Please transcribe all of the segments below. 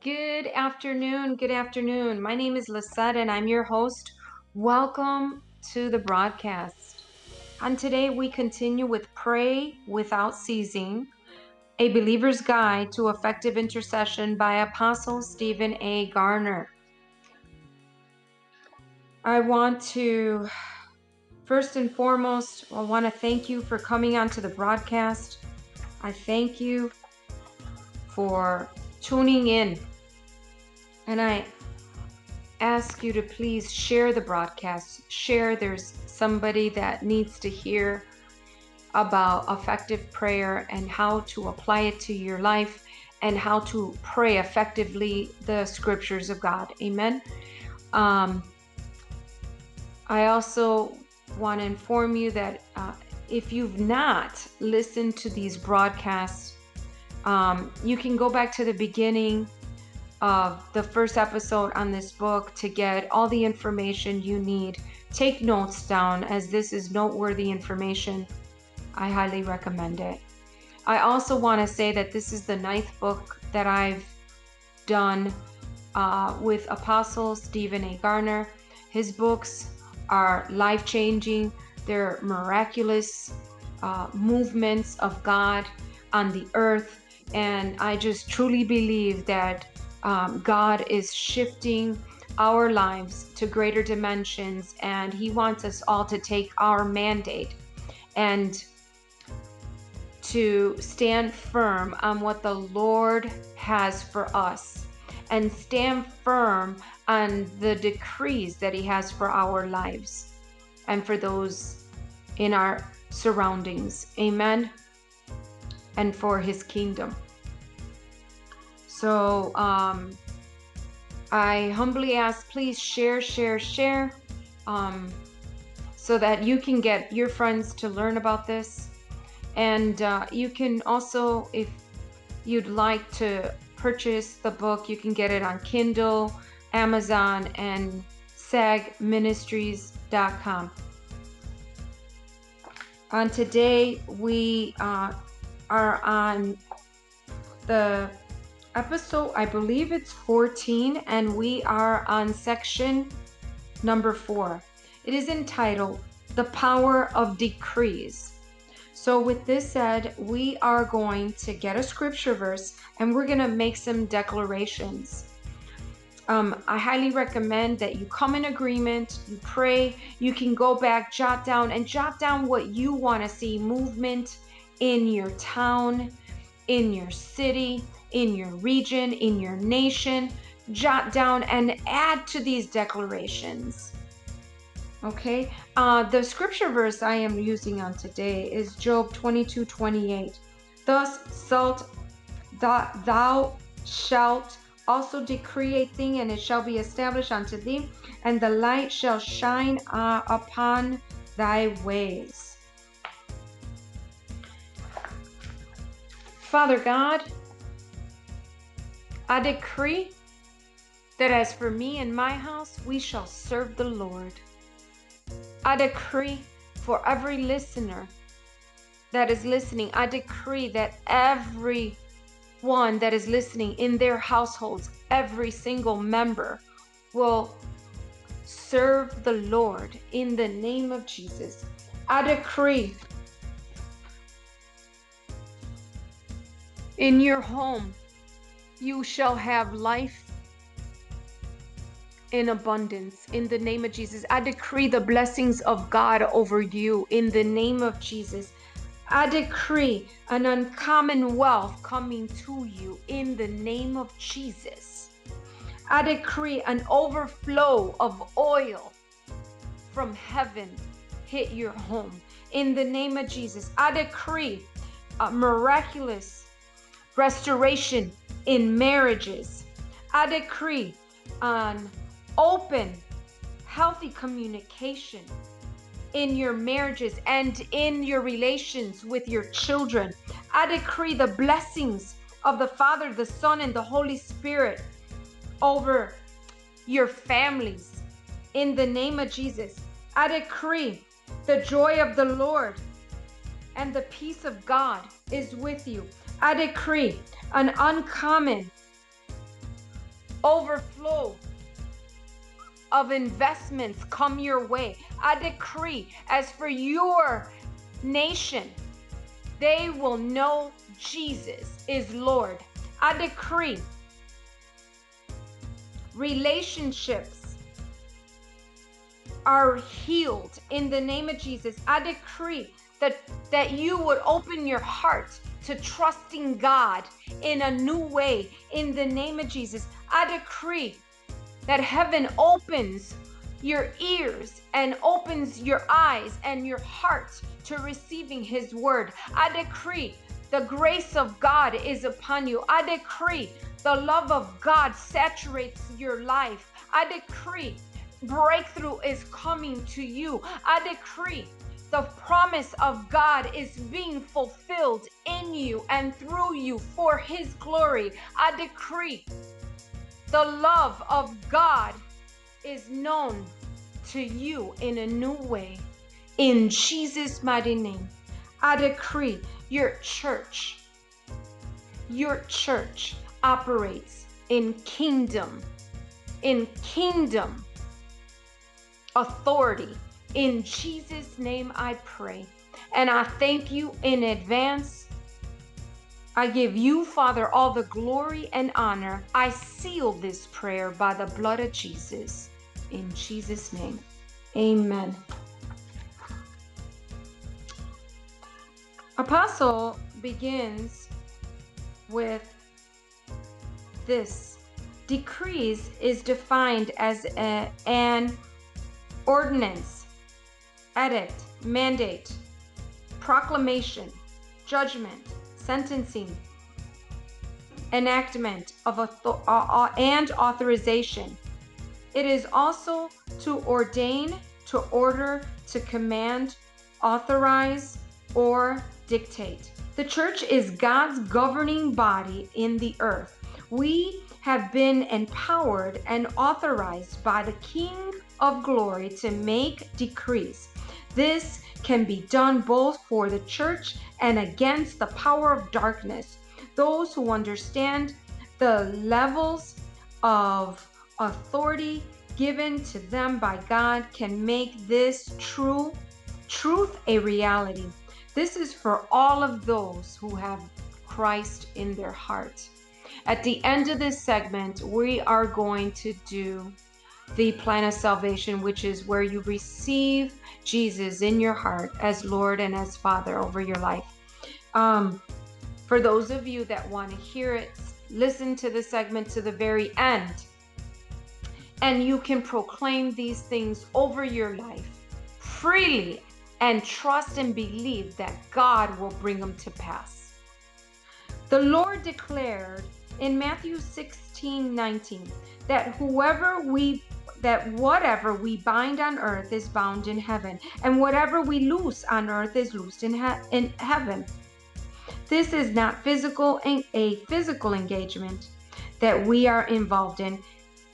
Good afternoon. Good afternoon. My name is Lisette and I'm your host. Welcome to the broadcast. And today we continue with Pray Without Ceasing, a believer's guide to effective intercession by Apostle Stephen A. Garner. I want to, first and foremost, I want to thank you for coming onto the broadcast. I thank you for tuning in. And I ask you to please share the broadcast. Share there's somebody that needs to hear about effective prayer and how to apply it to your life and how to pray effectively the scriptures of God. Amen. Um, I also want to inform you that uh, if you've not listened to these broadcasts, um, you can go back to the beginning of the first episode on this book to get all the information you need. Take notes down as this is noteworthy information. I highly recommend it. I also want to say that this is the ninth book that I've done uh, with Apostle Stephen A. Garner. His books are life changing, they're miraculous uh, movements of God on the earth. And I just truly believe that um, God is shifting our lives to greater dimensions, and He wants us all to take our mandate and to stand firm on what the Lord has for us and stand firm on the decrees that He has for our lives and for those in our surroundings. Amen. And for His kingdom. So um, I humbly ask, please share, share, share, um, so that you can get your friends to learn about this. And uh, you can also, if you'd like to purchase the book, you can get it on Kindle, Amazon, and sagministries.com. On today, we uh, are on the episode, I believe it's 14, and we are on section number four. It is entitled The Power of Decrees. So, with this said, we are going to get a scripture verse and we're going to make some declarations. Um, I highly recommend that you come in agreement, you pray, you can go back, jot down, and jot down what you want to see movement in your town, in your city, in your region, in your nation. Jot down and add to these declarations. Okay, uh, the scripture verse I am using on today is Job 22 28. Thus, salt that thou shalt also decree a thing, and it shall be established unto thee, and the light shall shine uh, upon thy ways. Father God, I decree that as for me and my house, we shall serve the Lord. I decree for every listener that is listening, I decree that every one that is listening in their households, every single member will serve the Lord in the name of Jesus. I decree in your home you shall have life in abundance in the name of Jesus. I decree the blessings of God over you in the name of Jesus. I decree an uncommon wealth coming to you in the name of Jesus. I decree an overflow of oil from heaven hit your home in the name of Jesus. I decree a miraculous restoration in marriages. I decree an open, healthy communication in your marriages and in your relations with your children. I decree the blessings of the Father, the Son, and the Holy Spirit over your families in the name of Jesus. I decree the joy of the Lord and the peace of God is with you. I decree an uncommon overflow of investments come your way. I decree, as for your nation, they will know Jesus is Lord. I decree relationships are healed in the name of Jesus. I decree that that you would open your heart to trusting God in a new way in the name of Jesus. I decree that heaven opens your ears and opens your eyes and your heart to receiving his word. I decree the grace of God is upon you. I decree the love of God saturates your life. I decree breakthrough is coming to you. I decree the promise of God is being fulfilled in you and through you for His glory. I decree the love of God is known to you in a new way. In Jesus' mighty name, I decree your church, your church operates in kingdom, in kingdom authority. In Jesus' name I pray. And I thank you in advance. I give you, Father, all the glory and honor. I seal this prayer by the blood of Jesus. In Jesus' name, amen. Apostle begins with this decrees is defined as a, an ordinance, edict, mandate, proclamation, judgment, sentencing, enactment of author- uh, uh, and authorization. It is also to ordain, to order, to command, authorize, or dictate. The church is God's governing body in the earth. We have been empowered and authorized by the King of glory to make decrees. This can be done both for the church and against the power of darkness. Those who understand the levels of authority given to them by God can make this true truth a reality. This is for all of those who have Christ in their heart. At the end of this segment, we are going to do the plan of salvation, which is where you receive Jesus in your heart as Lord and as Father over your life. Um, for those of you that want to hear it, listen to the segment to the very end. And you can proclaim these things over your life freely and trust and believe that God will bring them to pass. The Lord declared in Matthew 16 19 that whoever we that whatever we bind on earth is bound in heaven, and whatever we loose on earth is loosed in, he- in heaven. This is not physical a physical engagement that we are involved in,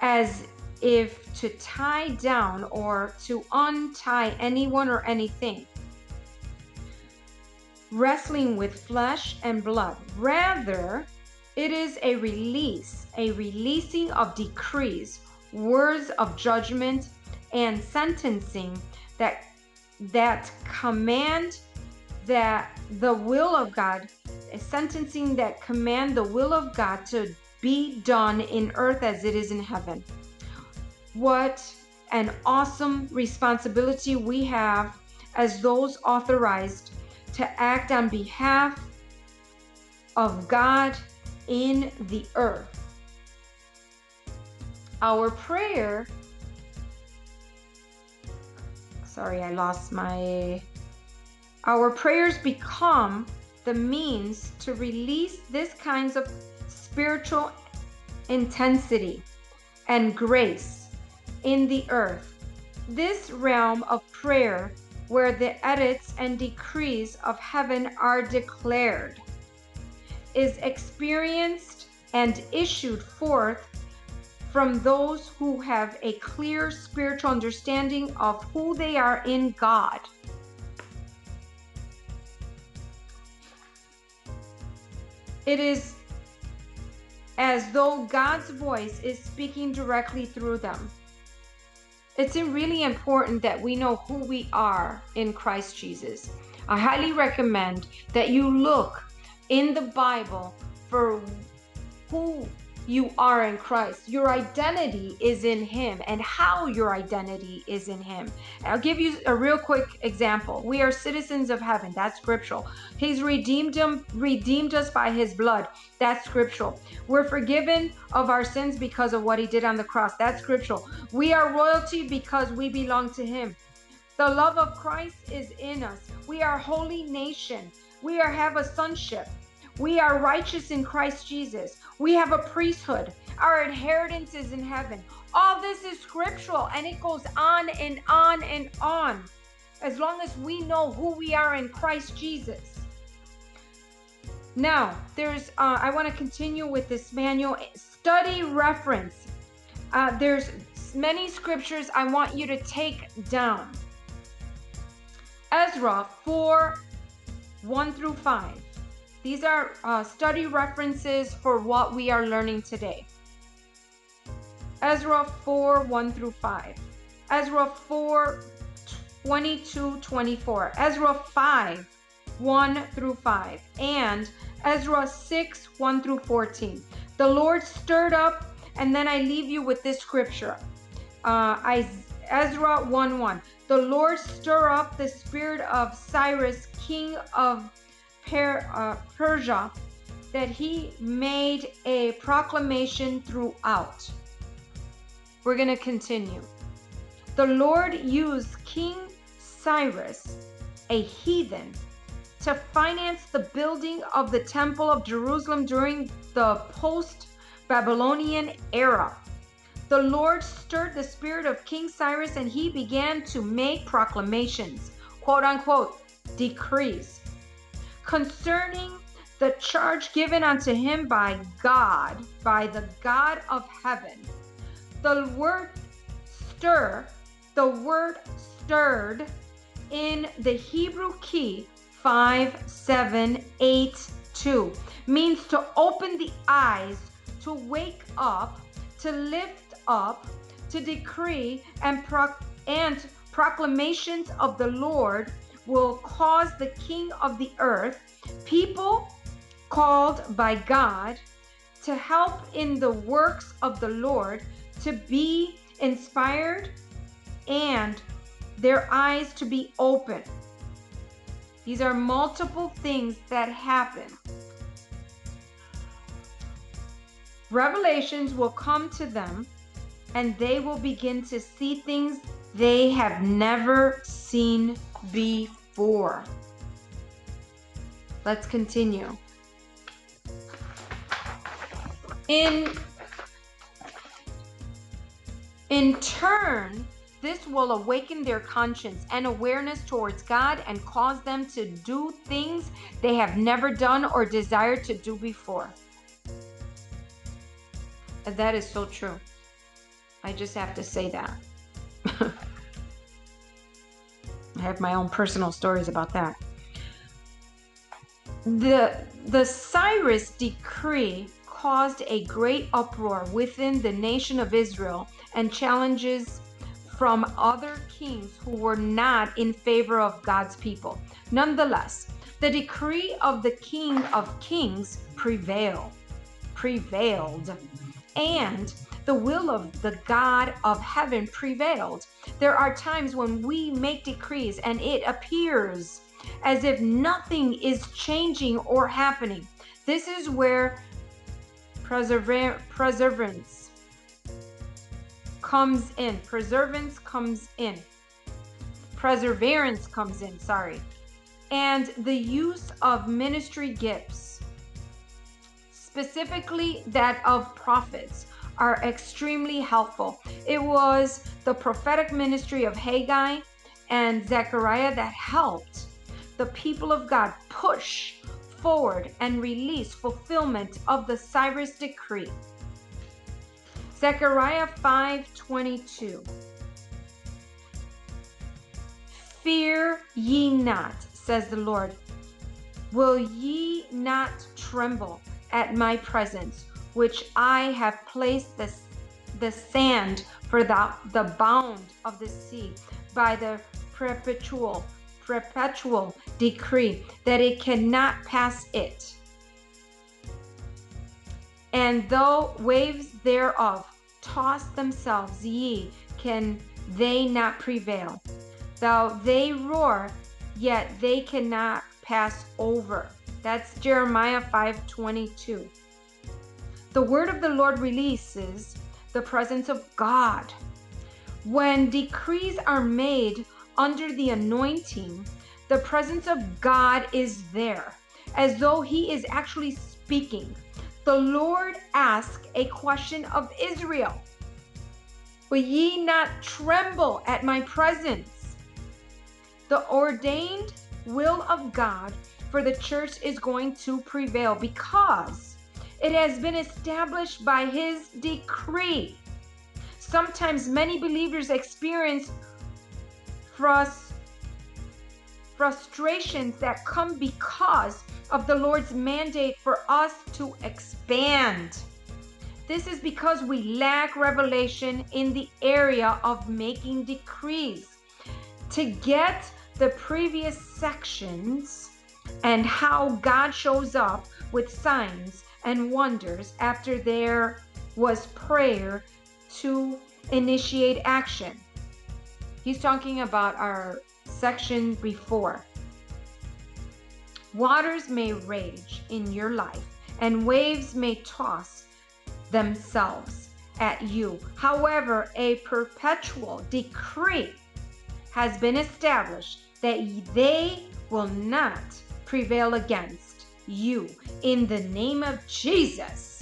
as if to tie down or to untie anyone or anything. Wrestling with flesh and blood. Rather, it is a release, a releasing of decrees words of judgment and sentencing that that command that the will of God, sentencing that command the will of God to be done in earth as it is in heaven. What an awesome responsibility we have as those authorized to act on behalf of God in the earth. Our prayer, sorry, I lost my. Our prayers become the means to release this kinds of spiritual intensity and grace in the earth. This realm of prayer, where the edicts and decrees of heaven are declared, is experienced and issued forth from those who have a clear spiritual understanding of who they are in God. It is as though God's voice is speaking directly through them. It's really important that we know who we are in Christ Jesus. I highly recommend that you look in the Bible for who you are in Christ. Your identity is in Him and how your identity is in Him. I'll give you a real quick example. We are citizens of heaven. That's scriptural. He's redeemed them, redeemed us by His blood. That's scriptural. We're forgiven of our sins because of what He did on the cross. That's scriptural. We are royalty because we belong to Him. The love of Christ is in us. We are holy nation. We are have a sonship. We are righteous in Christ Jesus. We have a priesthood. Our inheritance is in heaven. All this is scriptural and it goes on and on and on as long as we know who we are in Christ Jesus. Now, there's, uh, I want to continue with this manual study reference. Uh, there's many scriptures I want you to take down. Ezra 4 1 through 5. These are uh, study references for what we are learning today. Ezra 4 1 through 5. Ezra 4 22 24. Ezra 5 1 through 5. And Ezra 6 1 through 14. The Lord stirred up, and then I leave you with this scripture. Uh, I, Ezra 1 1. The Lord stir up the spirit of Cyrus, king of per, uh, Persia that he made a proclamation throughout. We're going to continue. The Lord used King Cyrus, a heathen, to finance the building of the Temple of Jerusalem during the post Babylonian era. The Lord stirred the spirit of King Cyrus and he began to make proclamations, quote unquote, decrees concerning the charge given unto him by God, by the God of heaven. The word stir, the word stirred in the Hebrew key 5782 means to open the eyes, to wake up, to lift up, to decree and, pro- and proclamations of the Lord will cause the king of the earth, people called by God, to help in the works of the Lord, to be inspired and their eyes to be open. These are multiple things that happen. Revelations will come to them and they will begin to see things they have never seen before. Let's continue. In in turn, this will awaken their conscience and awareness towards God and cause them to do things they have never done or desired to do before. That is so true. I just have to say that. Have my own personal stories about that. The, the Cyrus decree caused a great uproar within the nation of Israel and challenges from other kings who were not in favor of God's people. Nonetheless, the decree of the King of Kings prevailed, prevailed, and the will of the God of heaven prevailed. There are times when we make decrees and it appears as if nothing is changing or happening. This is where persever- perseverance comes in. Perseverance comes in. Perseverance comes in, sorry. And the use of ministry gifts, specifically that of prophets, are extremely helpful. It was the prophetic ministry of Haggai and Zechariah that helped the people of God push forward and release fulfillment of the Cyrus decree. Zechariah 5:22 Fear ye not, says the Lord. Will ye not tremble at my presence? Which I have placed the, the sand for the, the bound of the sea by the perpetual perpetual decree that it cannot pass it. And though waves thereof toss themselves, ye can they not prevail. Though they roar, yet they cannot pass over. That's Jeremiah 5:22. The word of the Lord releases the presence of God. When decrees are made under the anointing, the presence of God is there, as though He is actually speaking. The Lord asked a question of Israel Will ye not tremble at my presence? The ordained will of God for the church is going to prevail because it has been established by His decree. Sometimes many believers experience frust- frustrations that come because of the Lord's mandate for us to expand. This is because we lack revelation in the area of making decrees. To get the previous sections and how God shows up with signs and wonders after there was prayer to initiate action. He's talking about our section before. Waters may rage in your life, and waves may toss themselves at you. However, a perpetual decree has been established that they will not prevail against you in the name of Jesus.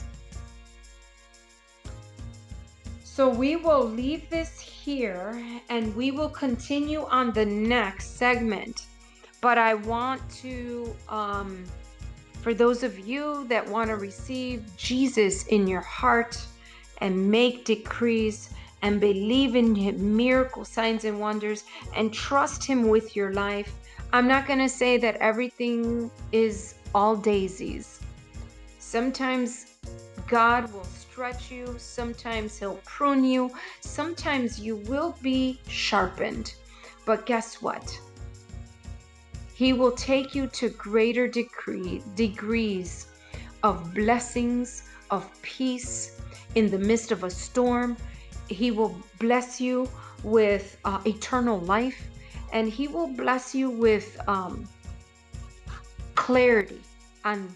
So we will leave this here and we will continue on the next segment. But I want to, um, for those of you that want to receive Jesus in your heart and make decrees and believe in him, miracle signs and wonders and trust him with your life. I'm not going to say that everything is all daisies. Sometimes God will stretch you, sometimes He'll prune you, sometimes you will be sharpened. But guess what? He will take you to greater degree, degrees of blessings, of peace in the midst of a storm. He will bless you with uh, eternal life, and He will bless you with um, clarity on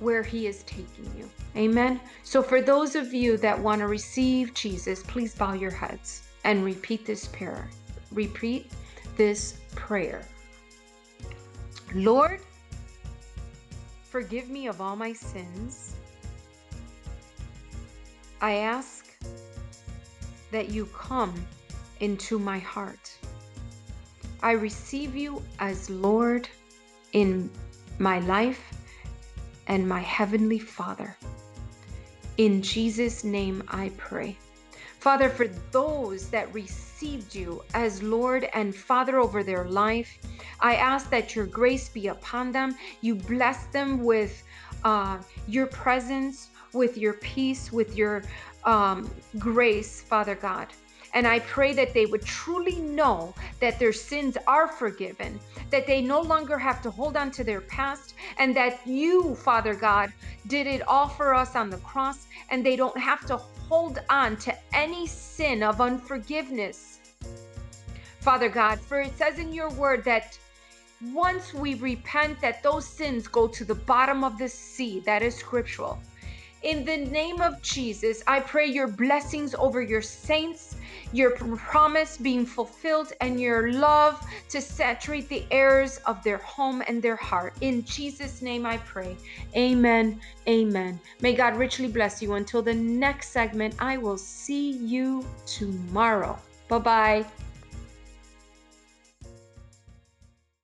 where He is taking you. Amen. So, for those of you that want to receive Jesus, please bow your heads and repeat this prayer. Repeat this prayer. Lord, forgive me of all my sins. I ask that you come into my heart. I receive you as Lord in my life and my Heavenly Father. In Jesus' name I pray. Father, for those that received you as Lord and Father over their life, I ask that your grace be upon them. You bless them with uh, your presence, with your peace, with your um, grace, Father God. And I pray that they would truly know that their sins are forgiven, that they no longer have to hold on to their past, and that you, Father God, did it all for us on the cross, and they don't have to hold on to any sin of unforgiveness. Father God, for it says in your word that once we repent, that those sins go to the bottom of the sea. That is scriptural. In the name of Jesus, I pray your blessings over your saints, your promise being fulfilled, and your love to saturate the airs of their home and their heart. In Jesus' name I pray. Amen. Amen. May God richly bless you. Until the next segment, I will see you tomorrow. Bye bye.